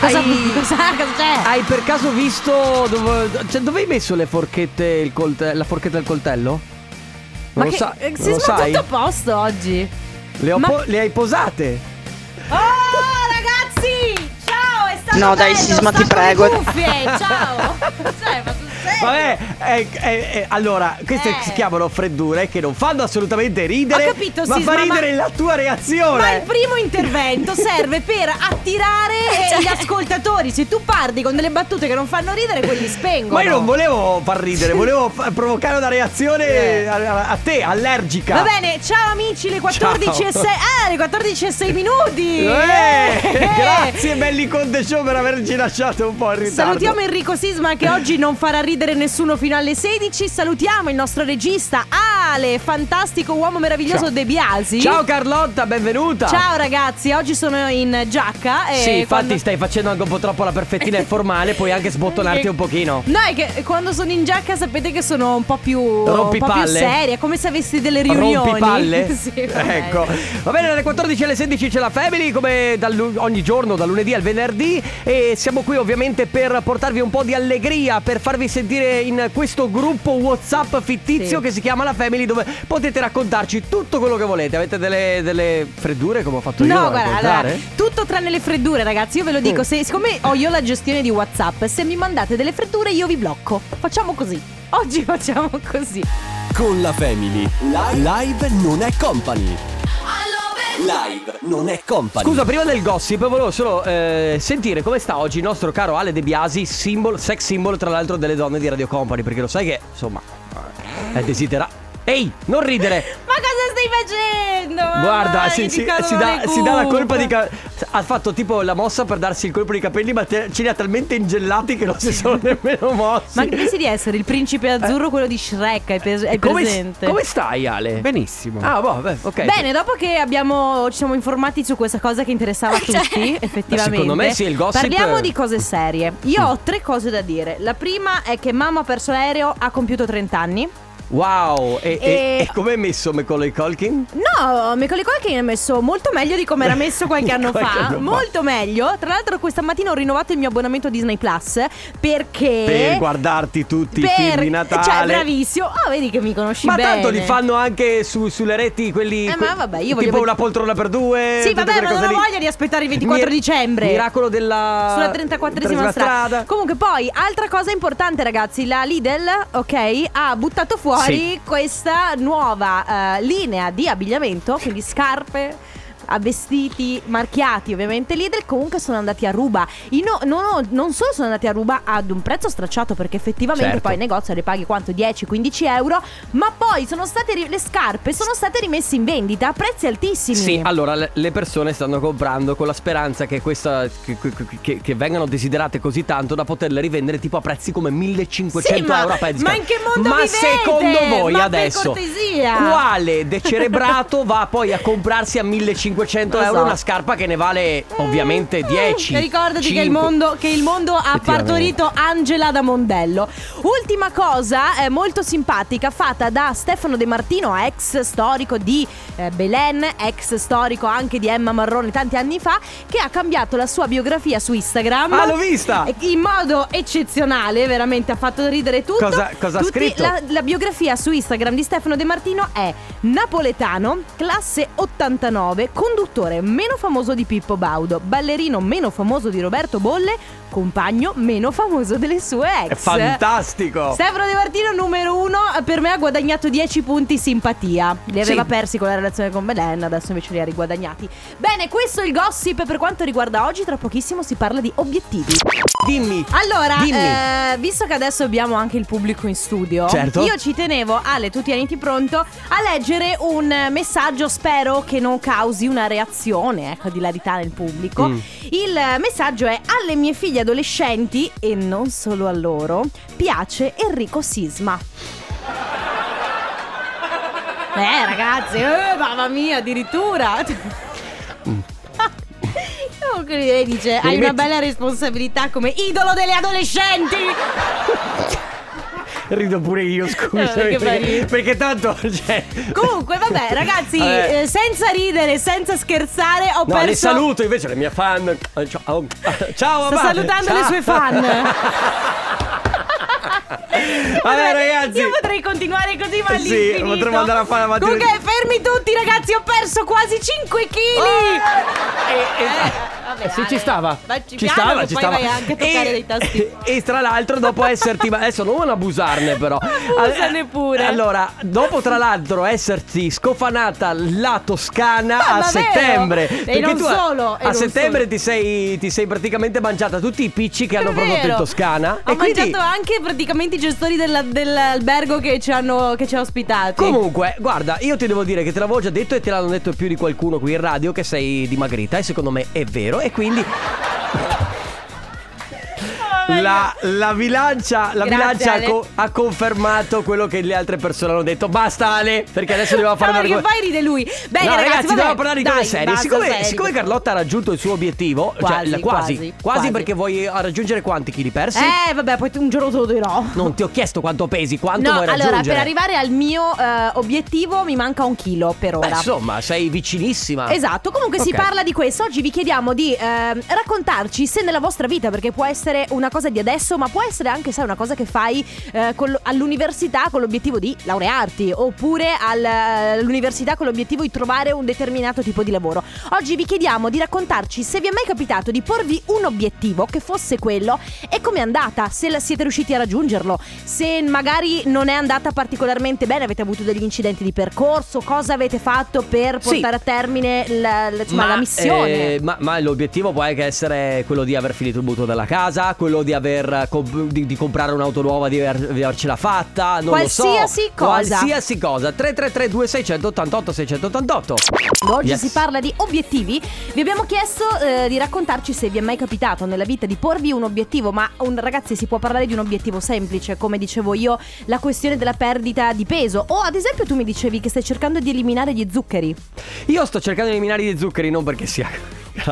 Cosa, Hai- cosa, cosa c'è? Hai per caso visto dove, cioè, dove hai messo le forchette il colte- la forchetta e il coltello? Ma Non lo che sa- eh, non si lo sai? tutto a posto oggi. Le, ho Ma- po- le hai posate? Oh ragazzi! Ciao, è stato No, dai, bello, Sisma, sta ti prego. cuffie, ciao! cioè, ma serio? Vabbè, eh, eh, eh, allora, queste Eh. si chiamano freddure che non fanno assolutamente ridere. Ho capito, ma Sisma, fa ma- ridere la tua reazione. Ma il primo intervento serve per attirare eh, gli ascoltatori. Se tu parti con delle battute che non fanno ridere, quelli spengono. Ma io non volevo far ridere, volevo fa- provocare una reazione Eh. a, a te, allergica. Va bene, ciao amici, le 14 e Ciao. 6. Ah, le 14 e 6 minuti. Eh, Eh. Grazie Belli Conte Show per averci lasciato un po' in ritardo. Salutiamo Enrico Sisma che oggi non farà ridere nessuno fino alle 16. Salutiamo il nostro regista Ale, fantastico uomo meraviglioso Ciao. De Biasi. Ciao Carlotta, benvenuta. Ciao ragazzi, oggi sono in giacca. E Sì, infatti quando- stai facendo anche un po' troppo la perfettina informale, puoi anche sbottonarti un pochino. No, è che quando sono in giacca sapete che sono un po' più, un po' più seria, come se avessi delle riunioni. Rompipalle? sì, va ecco. Va bene, dalle 14 alle 16 c'è la Family, come dal- ogni giorno, dal lunedì al venerdì. E siamo qui ovviamente per portarvi un po' di allegria, per farvi sentire in questo gruppo WhatsApp fittizio Sì. che si chiama la Family, dove potete raccontarci tutto quello che volete. Avete delle, delle freddure, come ho fatto io? No, guarda, allora, tutto tranne le freddure, ragazzi. Io ve lo dico, Mm. se, siccome ho io la gestione di WhatsApp, se mi mandate delle freddure io vi blocco. Facciamo così. Oggi facciamo così. Con la Family. Live non è company. Live non è company. Scusa, prima del gossip volevo solo eh, sentire come sta oggi il nostro caro Ale De Biasi, symbol, sex symbol tra l'altro delle donne di Radio Company, perché lo sai che, insomma, è desiderato. Ehi, non ridere! Ma cosa stai facendo? Guarda, si, si- si dà, si dà la colpa di... ca- ha fatto tipo la mossa per darsi il colpo di capelli, ma te- ce li ha talmente ingellati che non si sono nemmeno mossi. Ma pensi di essere il principe azzurro, quello di Shrek? Hai, pres- Eh. come, presente? come stai Ale? Benissimo. Ah, boh, beh, ok. Bene, dopo che abbiamo, ci siamo informati su questa cosa che interessava a tutti, effettivamente. Ma secondo me sì, il gossip- Parliamo di cose serie. Io ho tre cose da dire. La prima è che mamma ha perso l'aereo, ha compiuto 30 anni. Wow, e, e, E- come hai messo Macaulay Culkin? No, Macaulay Culkin è messo molto meglio di come era messo qualche anno Qualche fa. anno fa. molto meglio. Tra l'altro questa mattina ho rinnovato il mio abbonamento a Disney Plus perché... Per guardarti tutti i film di Natale. Cioè, bravissimo. Ah, vedi che mi conosci Ma bene. tanto li fanno anche su- sulle reti quelli Eh, que- ma vabbè, io Tipo voglio- una poltrona per due Sì, vabbè, ma non ho voglia di aspettare il 24 Mir- dicembre. Miracolo della Sulla 34esima strada. Comunque, poi, altra cosa importante, ragazzi: la Lidl, ok, ha buttato fuori Sì. questa nuova eh, linea di abbigliamento, quindi scarpe. A vestiti marchiati ovviamente Lidl comunque sono andati a ruba. No- non, ho- non solo sono andati a ruba ad un prezzo stracciato perché effettivamente Certo. poi in negozio le paghi quanto? 10-15 euro ma poi sono state ri- le scarpe sono state rimesse in vendita a prezzi altissimi. Sì, allora le, persone stanno comprando con la speranza che, questa, che, che- che- vengano desiderate così tanto da poterle rivendere tipo a prezzi come 1500 Sì, euro a pezzi. ma in che mondo Ma secondo voi Ma adesso quale decerebrato va poi a comprarsi a 1500 Lo euro so. una scarpa che ne vale ovviamente 10? E ricordati che il, 5? mondo, che il mondo ha partorito Angela da Mondello. Ultima cosa eh, molto simpatica fatta da Stefano De Martino, ex storico di eh, Belen, ex storico anche di Emma Marrone tanti anni fa, che ha cambiato la sua biografia su Instagram. Ah, l'ho vista! In modo eccezionale, veramente ha fatto ridere tutto. Cosa- cosa ha Tutti- scritto? La, la biografia su Instagram di Stefano De Martino è napoletano, classe 89, conduttore meno famoso di Pippo Baudo, ballerino meno famoso di Roberto Bolle, compagno meno famoso delle sue ex. È fantastico! Stefano De Martino numero uno per me ha guadagnato 10 punti simpatia Li aveva Sì. persi con la relazione con Belen Adesso invece li ha riguadagnati Bene questo è il gossip per quanto riguarda oggi Tra pochissimo si parla di obiettivi Dimmi! allora, Dimmi. eh, visto che adesso abbiamo anche il pubblico in studio, Certo. io ci tenevo, Ale, tu tieniti pronto, a leggere un messaggio, spero che non causi una reazione, ecco, di larità nel pubblico. Mm. Il messaggio è alle mie figlie adolescenti, e non solo a loro, piace Enrico Sisma. Eh ragazzi, eh, mamma mia, addirittura. Comunque lei dice, hai una bella responsabilità come idolo delle adolescenti. Rido pure io, scusa. Eh, che perché, perché tanto, cioè. Comunque va vabbè, ragazzi, Vabbè. eh, senza ridere, senza scherzare, ho No, perso. le saluto invece le mie fan. Eh, Ciao, ciao Sta amate. salutando Ciao. le sue fan. Vabbè, ragazzi. Io potrei continuare così, ma Sì, all'infinito. potremmo andare a fare la mattina. Comunque, fermi tutti, ragazzi. Ho perso quasi 5 kg. E- e- vabbè, sì, ci stava. facci ci piano, stava, ci stava. anche toccare e, dei tasti. E tra l'altro, dopo esserti. ma adesso non abusarne, però. Abusane Eh, pure. Allora, dopo tra l'altro esserti scofanata la Toscana Ah, a ma settembre. vero? E non tu solo, e A settembre solo. ti sei, ti sei praticamente mangiata tutti i picci che hanno È prodotto in. Toscana. Ho e quindi. mangiato anche praticamente i gestori della- dell'albergo che ci hanno che ci ha ospitati. Comunque, guarda, io ti devo dire che te l'avevo già detto e te l'hanno detto più di qualcuno qui in radio che sei dimagrita e secondo me è vero e quindi la, la bilancia, la Grazie, bilancia ha, Ale. co- ha confermato quello che le altre persone hanno detto. Basta Ale, perché adesso dobbiamo fare No, una perché poi ride lui. Bene, no, ragazzi, vabbè, dobbiamo parlare di cose serie. basta, Siccome, serie. siccome Carlotta ha raggiunto il suo obiettivo, Quasi, cioè quasi, quasi, quasi, quasi. perché vuoi raggiungere quanti chili persi? Eh, vabbè, poi un giorno te lo dirò. Non ti ho chiesto quanto pesi, quanto no, vuoi raggiungere. allora, per arrivare al mio eh, obiettivo mi manca un chilo per Beh, ora. insomma, sei vicinissima. Esatto, comunque si Ok. parla di questo. Oggi vi chiediamo di ehm, raccontarci se nella vostra vita, perché può essere una cosa di adesso, ma può essere anche sai, una cosa che fai eh, con all'università con l'obiettivo di laurearti, oppure al- all'università con l'obiettivo di trovare un determinato tipo di lavoro. Oggi vi chiediamo di raccontarci se vi è mai capitato di porvi un obiettivo che fosse quello e com'è andata, se siete riusciti a raggiungerlo, se magari non è andata particolarmente bene, avete avuto degli incidenti di percorso, cosa avete fatto per Sì. portare a termine la, la- insomma, la missione. eh, ma, ma l'obiettivo può anche essere quello di aver finito il mutuo della casa, quello di aver comp- di, di comprare un'auto nuova, di, aver- di avercela fatta, non Qualsiasi lo so. cosa. Qualsiasi cosa. 333 2688 688. Oggi Yes. si parla di obiettivi. Vi abbiamo chiesto eh, di raccontarci se vi è mai capitato nella vita di porvi un obiettivo, ma un, ragazzi si può parlare di un obiettivo semplice, come dicevo io, la questione della perdita di peso. O ad esempio tu mi dicevi che stai cercando di eliminare gli zuccheri. Io sto cercando di eliminare gli zuccheri non perché sia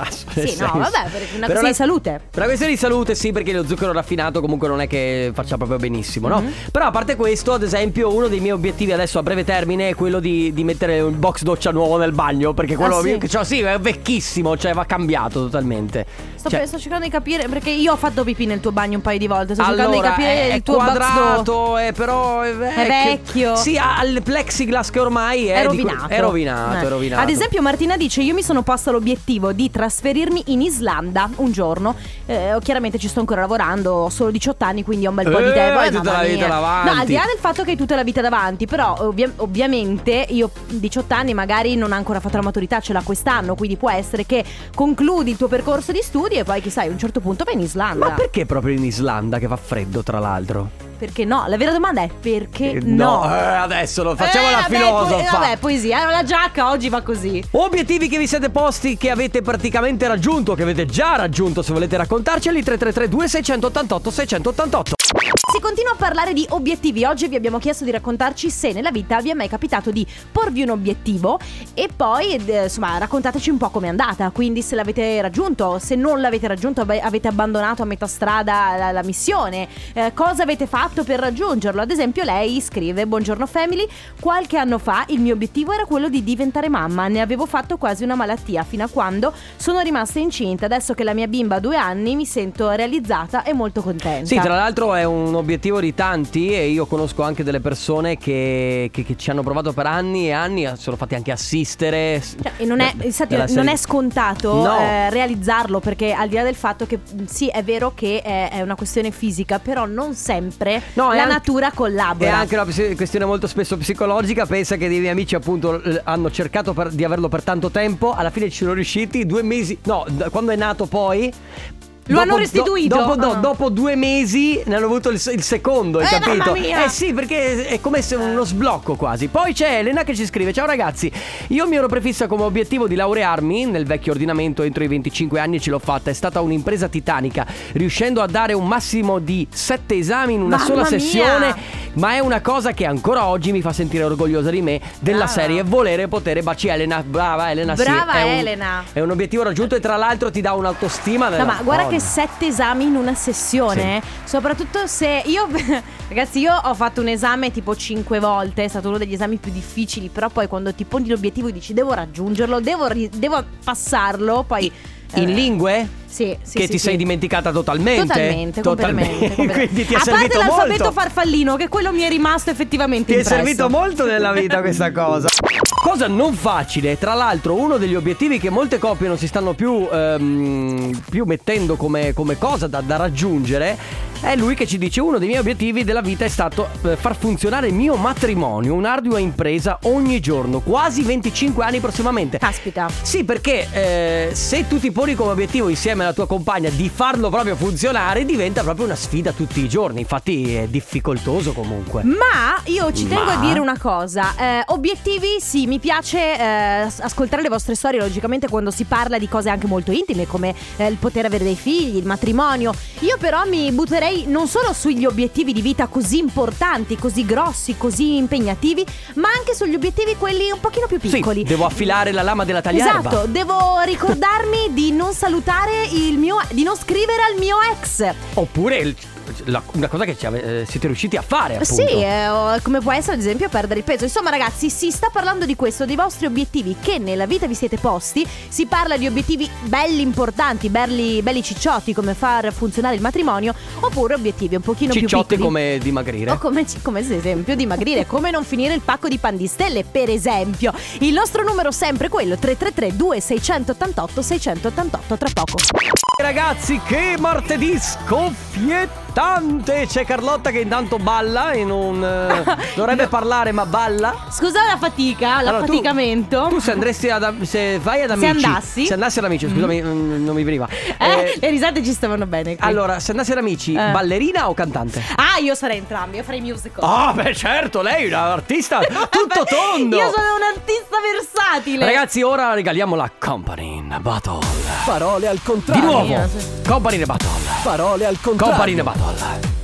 nel Sì, no, senso. vabbè, è una questione di salute. Per una questione di salute, sì, perché lo zucchero raffinato comunque non è che faccia proprio benissimo, no? Mhm. Però a parte questo, ad esempio, uno dei miei obiettivi adesso a breve termine è quello di, di mettere un box doccia nuovo nel bagno. Perché quello Ah, sì? che c'ho, sì, è vecchissimo, cioè va cambiato totalmente. Sto, Cioè, sto cercando di capire, perché io ho fatto pipì nel tuo bagno un paio di volte. Sto cercando allora, di capire è, è il tuo box quadrato, è però è vecchio. vecchio. Sì, ha il plexiglass che ormai è, È di rovinato. è rovinato, Eh. è rovinato. Ad esempio, Martina dice: Io mi sono posta l'obiettivo di trasferirmi in Islanda un giorno. Eh, chiaramente ci sto ancora lavorando, ho solo 18 anni, quindi ho un bel po' di Eh, tempo. hai tutta la vita davanti. No, al di là del fatto che hai tutta la vita davanti, però ovvia- ovviamente io 18 anni magari non ho ancora fatto la maturità, ce l'ha quest'anno, quindi può essere che concludi il tuo percorso di studi e poi chissà, a un certo punto vai in Islanda. Ma perché proprio in Islanda che fa freddo, tra l'altro? Perché no? La vera domanda è perché Eh, no? eh, adesso lo facciamo Eh, la vabbè, filosofa. po- vabbè, poesia. Eh, La giacca oggi va così. Obiettivi che vi siete posti che avete praticamente raggiunto, che avete già raggiunto, se volete raccontarceli 333 2688 688. Si continua a parlare di obiettivi. Oggi vi abbiamo chiesto di raccontarci se nella vita vi è mai capitato di porvi un obiettivo e poi, eh, insomma, raccontateci un po' com'è andata. Quindi se l'avete raggiunto, se non l'avete raggiunto, ave- avete abbandonato a metà strada la, la missione. Eh, cosa avete fatto per raggiungerlo? Ad esempio, lei scrive: Buongiorno family. Qualche anno fa il mio obiettivo era quello di diventare mamma. Ne avevo fatto quasi una malattia fino a quando sono rimasta incinta. Adesso che la mia bimba ha due anni, mi sento realizzata e molto contenta. Sì, tra l'altro è un obiettivo di tanti e io conosco anche delle persone che, che- che ci hanno provato per anni e anni, si sono fatti anche assistere. Cioè, e non è, infatti, non è scontato No. eh, realizzarlo perché al di là del fatto che mh, sì è vero che è, è una questione fisica però non sempre No, è la anche- natura È collabora anche una questione molto spesso psicologica. Pensa che dei miei amici, appunto, hanno cercato per- di averlo per tanto tempo. Alla fine ci sono riusciti. Due mesi, no, quando è nato poi. Lo hanno restituito? dopo, do- Ah. dopo due mesi ne hanno avuto il, il secondo, hai Eh, capito? Eh sì, perché è come se uno sblocco quasi. Poi c'è Elena che ci scrive: Ciao ragazzi, io mi ero prefissa come obiettivo di laurearmi nel vecchio ordinamento entro i 25 anni, ce l'ho fatta. È stata un'impresa titanica, riuscendo a dare un massimo di 7 esami in una Mamma sola mia! sessione. Ma è una cosa che ancora oggi mi fa sentire orgogliosa di me, della Brava. serie volere potere baci Elena. Brava Elena, sì, Brava è un- Elena. È un obiettivo raggiunto e tra l'altro ti dà un'autostima. No, ma guarda che anche sette esami in una sessione. Soprattutto se io. Ragazzi, io ho fatto un esame tipo cinque volte. È stato uno degli esami più difficili. Però poi quando ti poni l'obiettivo e dici devo raggiungerlo, devo, devo passarlo. Poi. In eh, lingue? Sì, sì. che sì, ti sì. sei dimenticata totalmente? Totalmente, completamente. Quindi ti è A parte l'alfabeto molto. farfallino, che quello mi è rimasto effettivamente Ti è impresso. servito molto nella vita questa cosa. Cosa non facile, tra l'altro uno degli obiettivi che molte coppie non si stanno più, ehm, più mettendo come, come cosa da, da raggiungere è lui che ci dice uno dei miei obiettivi della vita è stato eh, far funzionare il mio matrimonio, un'ardua impresa ogni giorno, quasi 25 anni prossimamente. Caspita. Sì, perché eh, se tu ti poni come obiettivo insieme alla tua compagna di farlo proprio funzionare, diventa proprio una sfida tutti i giorni. Infatti è difficoltoso comunque. Ma io ci tengo Ma? a dire una cosa. Eh, obiettivi, sì, mi piace eh, as- ascoltare le vostre storie, logicamente, quando si parla di cose anche molto intime, come eh, il poter avere dei figli, il matrimonio. Io però mi butterei non solo sugli obiettivi di vita così importanti, così grossi, così impegnativi, ma anche sugli obiettivi quelli un pochino più piccoli. Sì, devo affilare la lama della tagliarba. Esatto, devo ricordarmi di non salutare il mio di non scrivere al mio ex. Oppure il- la- una cosa che ave- eh, siete riusciti a fare, appunto. Sì, eh, come può essere ad esempio perdere il peso. Insomma, ragazzi, si sta parlando di questo, dei vostri obiettivi che nella vita vi siete posti. Si parla di obiettivi belli importanti, belli, belli cicciotti, come far funzionare il matrimonio, oppure obiettivi un pochino più Cicciotte piccoli. come dimagrire. O come, come ad esempio dimagrire, come non finire il pacco di pan di stelle, per esempio. Il nostro numero è sempre quello: 333 2688 688 tra poco. Ragazzi, che martedì scoppiettante! C'è Carlotta che intanto balla e non eh, dovrebbe parlare, ma balla. Scusa la fatica, Allora, tu- l'affaticamento. Tu se andresti ad se vai ad Se amici. andassi? Se andassi ad amici, scusami, mm, non mi veniva. Eh, Eh, le risate ci stavano bene. qui. allora, se andassi ad amici, Eh. ballerina o cantante? Ah, io sarei entrambi, io farei musical. Ah, beh, certo, lei è un'artista tutto tondo. Io sono un artista versatile. Ragazzi, ora regaliamo la Company in Battle. Parole al Di contrario. nuovo, Mia, sì. Company in Battle. Parole al contrario. Company in a Battle.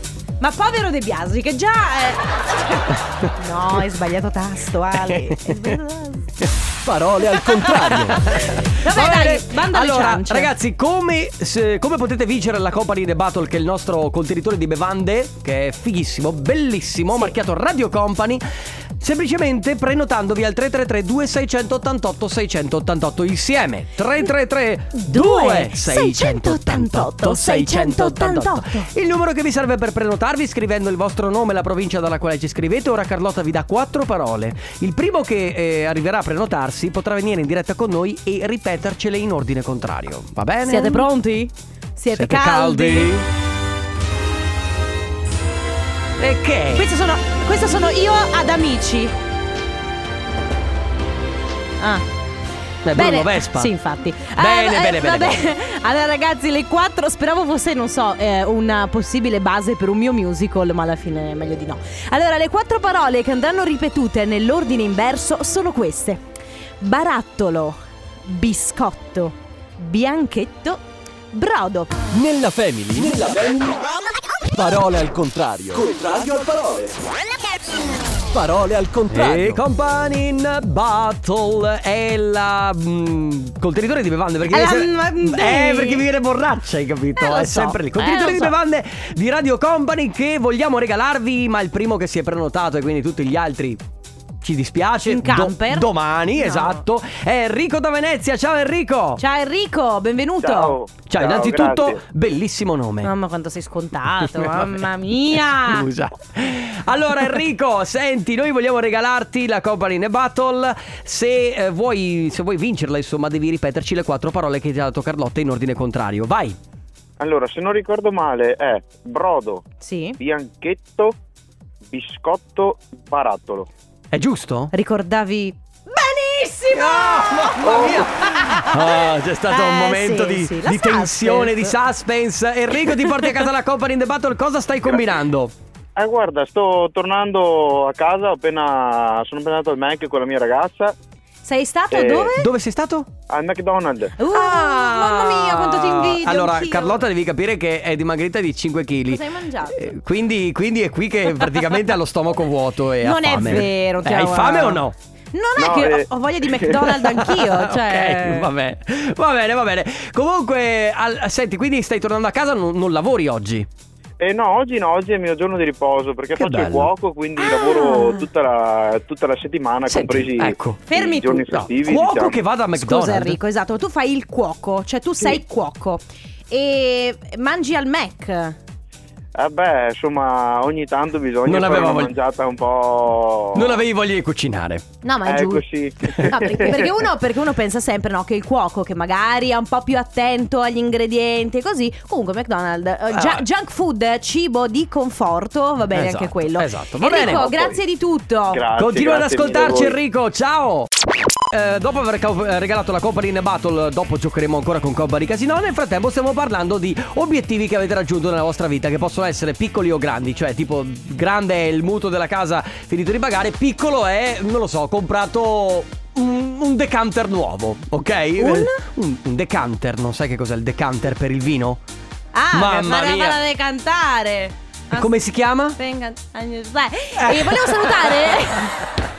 Ma povero De Biasi, che già è. No, hai sbagliato tasto, Ale. Hai sbagliato tasto. Parole al contrario. Vabbè, Va dai, banda allora, ragazzi, come, se- come potete vincere la Company in a Battle, che è il nostro contenitore di bevande, che è fighissimo, bellissimo, marchiato Radio Company? Semplicemente prenotandovi al 333 2688 688 insieme 333 2688 688 Il numero che vi serve per prenotarvi scrivendo il vostro nome e la provincia dalla quale ci scrivete Ora Carlotta vi dà quattro parole Il primo che eh, arriverà a prenotarsi potrà venire in diretta con noi e ripetercele in ordine contrario Va bene? Siete pronti? Siete, Siete caldi? E che? Queste sono, queste sono io ad amici. Ah. È Bruno Vespa Sì, infatti. Bene, Eh, bene, eh, bene, bene. Allora, ragazzi, le quattro. Speravo fosse, non so, eh, una possibile base per un mio musical, ma alla fine è meglio di no. Allora, le quattro parole che andranno ripetute nell'ordine inverso sono queste: barattolo, biscotto, bianchetto, brodo. Nella family. Nella family. Parole al contrario. Contrario al parole. Parole al contrario. E Company in Battle è la mm, contenitore di bevande perché, È se- mm, eh, perché viene borraccia, hai capito? Eh, è so. sempre lì. Eh, Contenitore lo di so. bevande di Radio Company che vogliamo regalarvi, ma il primo che si è prenotato e quindi tutti gli altri ci dispiace. In Do- camper. domani, No. esatto. È Enrico da Venezia. Ciao Enrico. Ciao Enrico, benvenuto. Ciao. Ciao, innanzitutto grazie. bellissimo nome. Mamma quanto sei scontato, mamma mia. Scusa. Allora Enrico, senti, noi vogliamo regalarti la Company in a Battle. Se, eh, vuoi, se vuoi vincerla, insomma, devi ripeterci le quattro parole che ti ha dato Carlotta in ordine contrario. Vai. Allora, se non ricordo male, è brodo, Sì. bianchetto, biscotto, barattolo. È giusto? Ricordavi benissimo. mamma mia! Ah, c'è stato un Eh, momento sì, di, sì, di tensione, di suspense. Enrico, ti porti a casa la Company in the Battle. Cosa stai combinando? Eh, guarda, sto tornando a casa, appena, sono appena andato al Mac con la mia ragazza, Sei stato Eh, dove? Dove sei stato? Al McDonald's. Uh, mamma mia, quanto ti invidio. Allora, anch'io. Carlotta devi capire che è dimagrita di 5 kg. Cosa hai mangiato? quindi, quindi è qui che praticamente ha lo stomaco vuoto e ha Non è fame. vero, Eh. Hai fame o no? Non è No, che eh. ho, voglia di McDonald's anch'io, cioè... Ok, va bene, va bene, va bene. Comunque, al- senti, quindi stai tornando a casa, non, non lavori oggi? Eh no, oggi no, oggi è il mio giorno di riposo perché Che faccio il bello. cuoco, quindi Ah. lavoro tutta la, tutta la settimana, Senti, compresi ecco. Fermi i giorni tutto. festivi. Cuoco diciamo. che vada a McDonald's. Scusa Enrico, esatto, tu fai il cuoco, cioè tu sei cuoco e mangi al Mac. Eh beh, insomma, ogni tanto bisogna Non una voglia- mangiata un po'... Non avevi voglia di cucinare. No, ma è Eh, giusto. così. No, perché, perché uno, perché uno pensa sempre no, che il cuoco che magari è un po' più attento agli ingredienti e così. Comunque McDonald's, eh, Ah. junk food, cibo di conforto, va bene Esatto, anche quello. esatto, va Enrico, bene. grazie di tutto. Grazie, Continua ad grazie mille a ascoltarci. Enrico, ciao! Eh, dopo aver ca- eh, regalato la Coppa in Battle, dopo giocheremo ancora con Cobra di Casino. Nel frattempo stiamo parlando di obiettivi che avete raggiunto nella vostra vita, che possono essere piccoli o grandi. Cioè, tipo, grande è il mutuo della casa finito di pagare, piccolo è, non lo so, ho comprato un, un decanter nuovo, ok? Un? Eh, un, un decanter, non sai che cos'è il decanter per il vino? Ah, Mamma per fare mia. fare cantare. Come si chiama? Venga, Beh, e volevo salutare.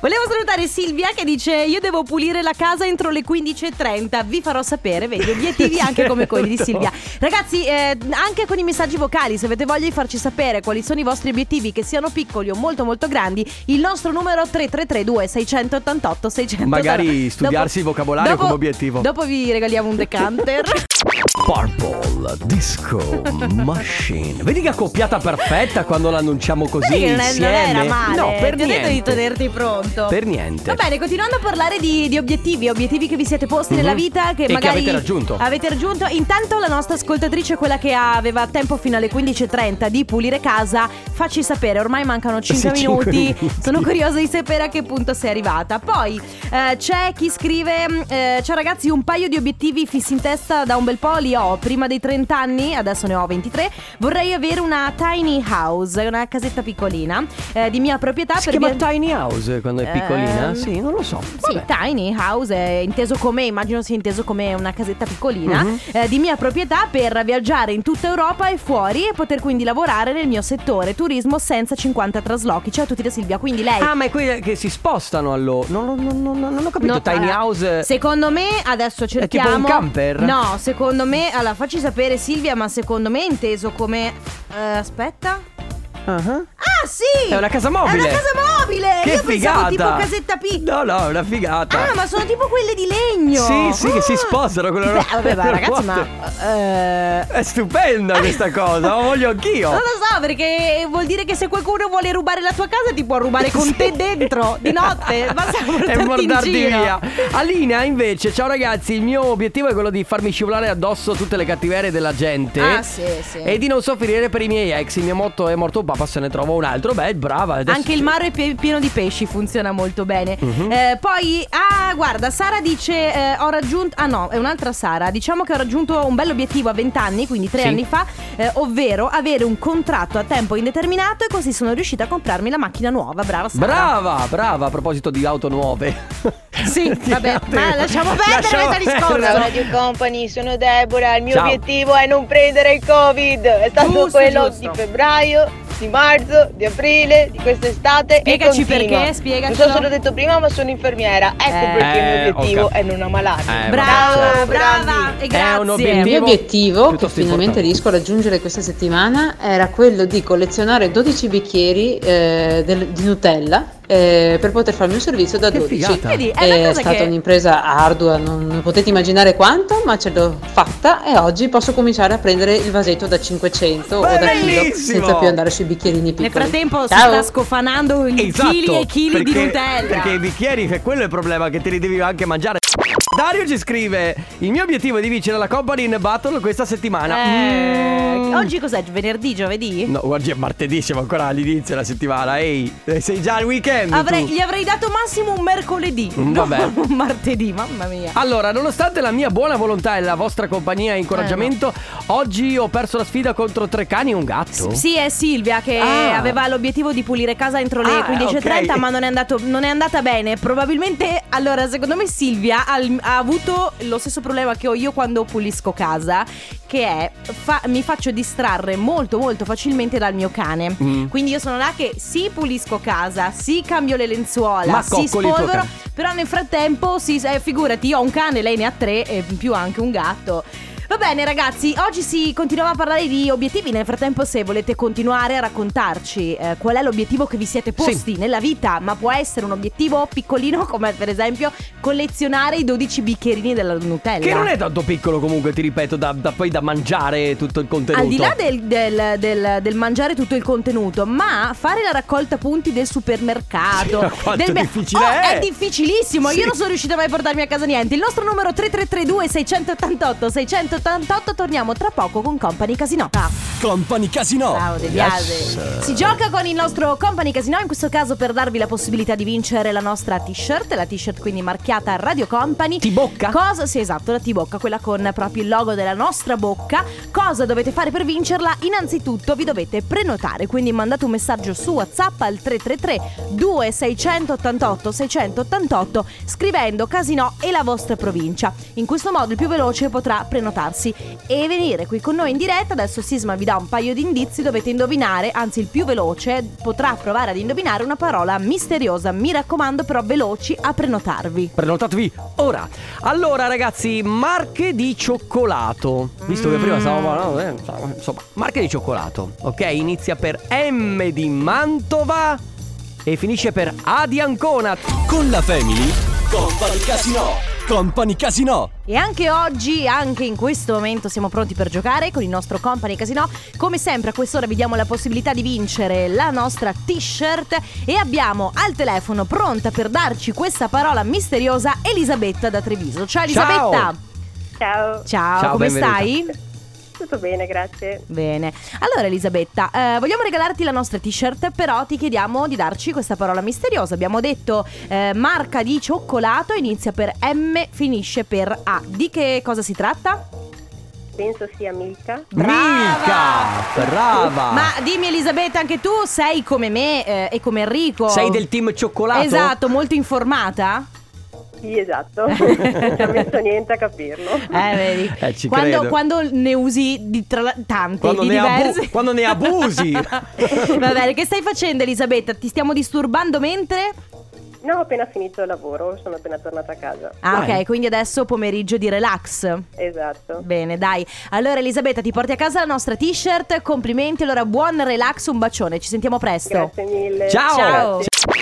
Volevo salutare Silvia che dice io devo pulire la casa entro le 15.30 Vi farò sapere, vedi, obiettivi anche come quelli di Silvia Ragazzi, eh, anche con i messaggi vocali Se avete voglia di farci sapere quali sono i vostri obiettivi Che siano piccoli o molto molto grandi Il nostro numero 3332 688 600 Magari studiarsi il vocabolario come obiettivo. Dopo vi regaliamo un decanter Purple Disco Machine. Vedi che accoppiata perfetta quando l'annunciamo così non, è- non insieme. era male No, per Ti ho detto di niente. tenerti pronto Per niente. Va bene, continuando a parlare di, di obiettivi, obiettivi che vi siete posti nella Mhm. vita, che E che magari avete raggiunto. Avete raggiunto. Intanto la nostra ascoltatrice, quella che aveva tempo fino alle 15.30 di pulire casa, facci sapere, ormai mancano 5 Sì, cinque minuti. minuti. Sono curiosa di sapere a che punto sei arrivata. Poi eh, c'è chi scrive: eh, Ciao ragazzi, un paio di obiettivi fissi in testa da un bel po' li ho. Prima dei 30 anni, adesso ne ho 23. Vorrei avere una tiny house, una casetta piccolina eh, di mia proprietà Si chiama via- Tiny House quando è piccolina? Ehm, Sì, non lo so. sì, Vabbè. tiny house è inteso come, immagino sia inteso come una casetta piccolina Mhm. eh, di mia proprietà per viaggiare in tutta Europa e fuori e poter quindi lavorare nel mio settore turismo senza 50 traslochi. Ciao a tutti da Silvia, quindi lei... Ah, ma è quelli che si spostano allora. Non, non- non- non- ho capito. No, Tiny House. Secondo me adesso tipo cerchiamo un camper? No, secondo me Allora facci sapere Silvia Ma secondo me è inteso come eh, Aspetta. Ah, Ah sì È una casa mobile. È una casa mobile Che Io pensavo figata. tipo casetta piccola No, no, è una figata. Ah ma sono tipo quelle di legno Sì, sì, che si Ah. sposano con le Beh, vabbè, ma ragazzi, ma. eh, È stupenda questa cosa, la voglio anch'io. Non lo so, perché vuol dire che se qualcuno vuole rubare la tua casa ti può rubare con te dentro di notte. E mordarti via. Alina, invece, ciao ragazzi, il mio obiettivo è quello di farmi scivolare addosso tutte le cattiverie della gente. Ah, sì, sì. E di non soffrire per i miei ex. Il mio motto è morto un papà, se ne trova un altro. Beh, brava. adesso- Anche il mare è pie- pieno di pesci, funziona molto bene. Mhm. Eh, poi, ah, guarda, Sara dice: eh, Ho raggiunto. Ah, no, è un'altra Sara. Diciamo che ho raggiunto un bello obiettivo a 20 anni, quindi 3 Sì. anni fa, eh, ovvero avere un contratto a tempo indeterminato. E così sono riuscita a comprarmi la macchina nuova. Brava Sara. Brava, brava. A proposito di auto nuove. Sì, vabbè, ma lasciamo perdere Lasciamo questa discorso. Radio Company, sono Deborah. Il mio Ciao. obiettivo è non prendere il Covid. È stato Giusto, quello giusto. di febbraio, di marzo, di aprile, di quest'estate. Spiegaci e continua. perché, spiegacelo. Non so se l'ho detto prima, ma sono infermiera. Ecco Eh. perché il Eh, mio obiettivo ho cap- è non ammalarmi. Eh, Brava, Ciao, brava grandi. e grazie. Il obiettivo mio obiettivo, che finalmente importante. riesco a raggiungere questa settimana, era quello di collezionare 12 bicchieri eh, del- di Nutella eh, per poter farmi un servizio da Che 12. figata. Vedi, è una È stata che- un'impresa ardua, non non potete immaginare quanto, ma ce l'ho fatta e oggi posso cominciare a prendere il vasetto da 500 o da chilo Bellissimo! senza più andare sui bicchierini piccoli. Nel frattempo si Ciao. sta scofanando i Esatto, chili e chili di perché- Nutella. Perché i bicchieri, che quello è il problema, che te li devi anche mangiare. Dario ci scrive: Il mio obiettivo è di vincere la Company in Battle questa settimana. Eh, Mm. Oggi cos'è? Venerdì, giovedì? No, oggi è martedì, siamo ancora all'inizio della settimana. Ehi, eh, sei già al weekend. Avrei- gli avrei dato massimo un mercoledì. Mm, non vabbè. un martedì, mamma mia. Allora, nonostante la mia buona volontà e la vostra compagnia e incoraggiamento, oggi ho perso la sfida contro tre cani e un gatto. Sì, è Silvia che Ah. aveva l'obiettivo di pulire casa entro le Ah, 15.30, ok. ma non è, andato- non è andata bene. Probabilmente, allora, secondo me Silvia al, ha avuto lo stesso problema che ho io quando pulisco casa, che è fa- mi faccio distrarre molto molto facilmente dal mio cane. Mm. Quindi io sono là che sì pulisco casa, sì cambio le lenzuola, Ma sì spolvero, però nel frattempo sì, eh, figurati, io ho un cane, lei ne ha tre e in più anche un gatto. Va bene ragazzi, oggi si continuava a parlare di obiettivi, nel frattempo se volete continuare a raccontarci eh, qual è l'obiettivo che vi siete posti nella vita, ma può essere un obiettivo piccolino come per esempio collezionare i 12 bicchierini della Nutella. Che non è tanto piccolo comunque, ti ripeto, da, da- poi da mangiare tutto il contenuto. Al di là del, del- del- del mangiare tutto il contenuto, ma fare la raccolta punti del supermercato. Sì, del me- difficile Oh, è? è difficilissimo. Sì. Io non sono riuscita mai a portarmi a casa niente. Il nostro numero 3332 688 688 torniamo tra poco con Company Casino. Company Casino. Ciao De Biase. Si gioca con il nostro Company Casino, in questo caso per darvi la possibilità di vincere la nostra t-shirt, la t-shirt quindi marchiata Radio Company. Ti bocca? Cosa? Sì, esatto, la T-Bocca, quella con proprio il logo della nostra bocca. Cosa dovete fare per vincerla? Innanzitutto vi dovete prenotare, quindi mandate un messaggio su WhatsApp al 333 2688 688 scrivendo Casino e la vostra provincia. In questo modo il più veloce potrà prenotarsi e venire qui con noi in diretta. Adesso Sisma vi dà un paio di indizi, dovete indovinare, anzi il più veloce potrà provare ad indovinare una parola misteriosa. Mi raccomando però veloci a prenotarvi. Prenotatevi ora. Allora, ragazzi, marche di cioccolato. Visto che prima stavamo parlando, eh, insomma, marche di cioccolato. Ok, inizia per M di Mantova e finisce per A di Ancona. Con la Family. Company Casino. Company Casino. E anche oggi, anche in questo momento, siamo pronti per giocare con il nostro Company Casino. Come sempre, a quest'ora vi diamo la possibilità di vincere la nostra t-shirt. E abbiamo al telefono, pronta per darci questa parola misteriosa, Elisabetta da Treviso. Ciao Elisabetta! Ciao, Ciao, Ciao, come benvenuta. stai? Tutto bene, grazie. Bene. Allora Elisabetta, eh, vogliamo regalarti la nostra t-shirt, però ti chiediamo di darci questa parola misteriosa. Abbiamo detto eh, marca di cioccolato, inizia per M, finisce per A. Di che cosa si tratta? Penso sia Milka. Milka! Brava! Ma dimmi Elisabetta, anche tu sei come me eh, e come Enrico. Sei del team cioccolato? Esatto, molto informata. Sì, esatto. non ci ha messo niente a capirlo. Eh, vedi. Eh, quando, quando ne usi di tra tanti, Quando di ne abu- diversi. quando ne abusi. Va bene, che stai facendo Elisabetta? Ti stiamo disturbando mentre? No, ho appena finito il lavoro, sono appena tornata a casa. Ah, Dai. ok, quindi adesso pomeriggio di relax. Esatto. Bene, dai. Allora, Elisabetta, ti porti a casa la nostra t-shirt. Complimenti. Allora, buon relax, un bacione. Ci sentiamo presto. Grazie mille. Ciao! Ciao.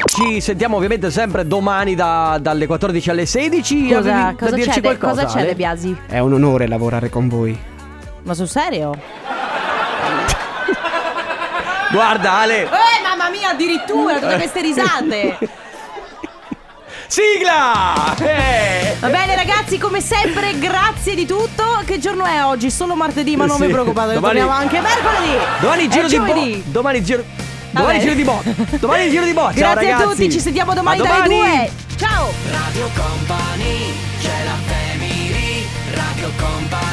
Ci sentiamo ovviamente sempre domani da- dalle 14 alle 16. Cosa, Avevi da cosa dirci c'è, De, qualcosa, cosa c'è Ale? De Biasi? È un onore lavorare con voi. Ma sul serio? Guarda Ale, Eh, mamma mia, addirittura tutte queste risate. sigla! Eh! Va bene, ragazzi, come sempre, grazie di tutto. Che giorno è oggi? Solo martedì, ma non Sì. vi preoccupate, Domani- torniamo anche mercoledì. Domani È giro di giovedì. bo. Domani giro. Domani bene. giro di bo. Domani giro di bo. Ciao Grazie ragazzi. a tutti, ci sentiamo domani, A dalle domani. due. Ciao! Radio Company, c'è la family, Radio Company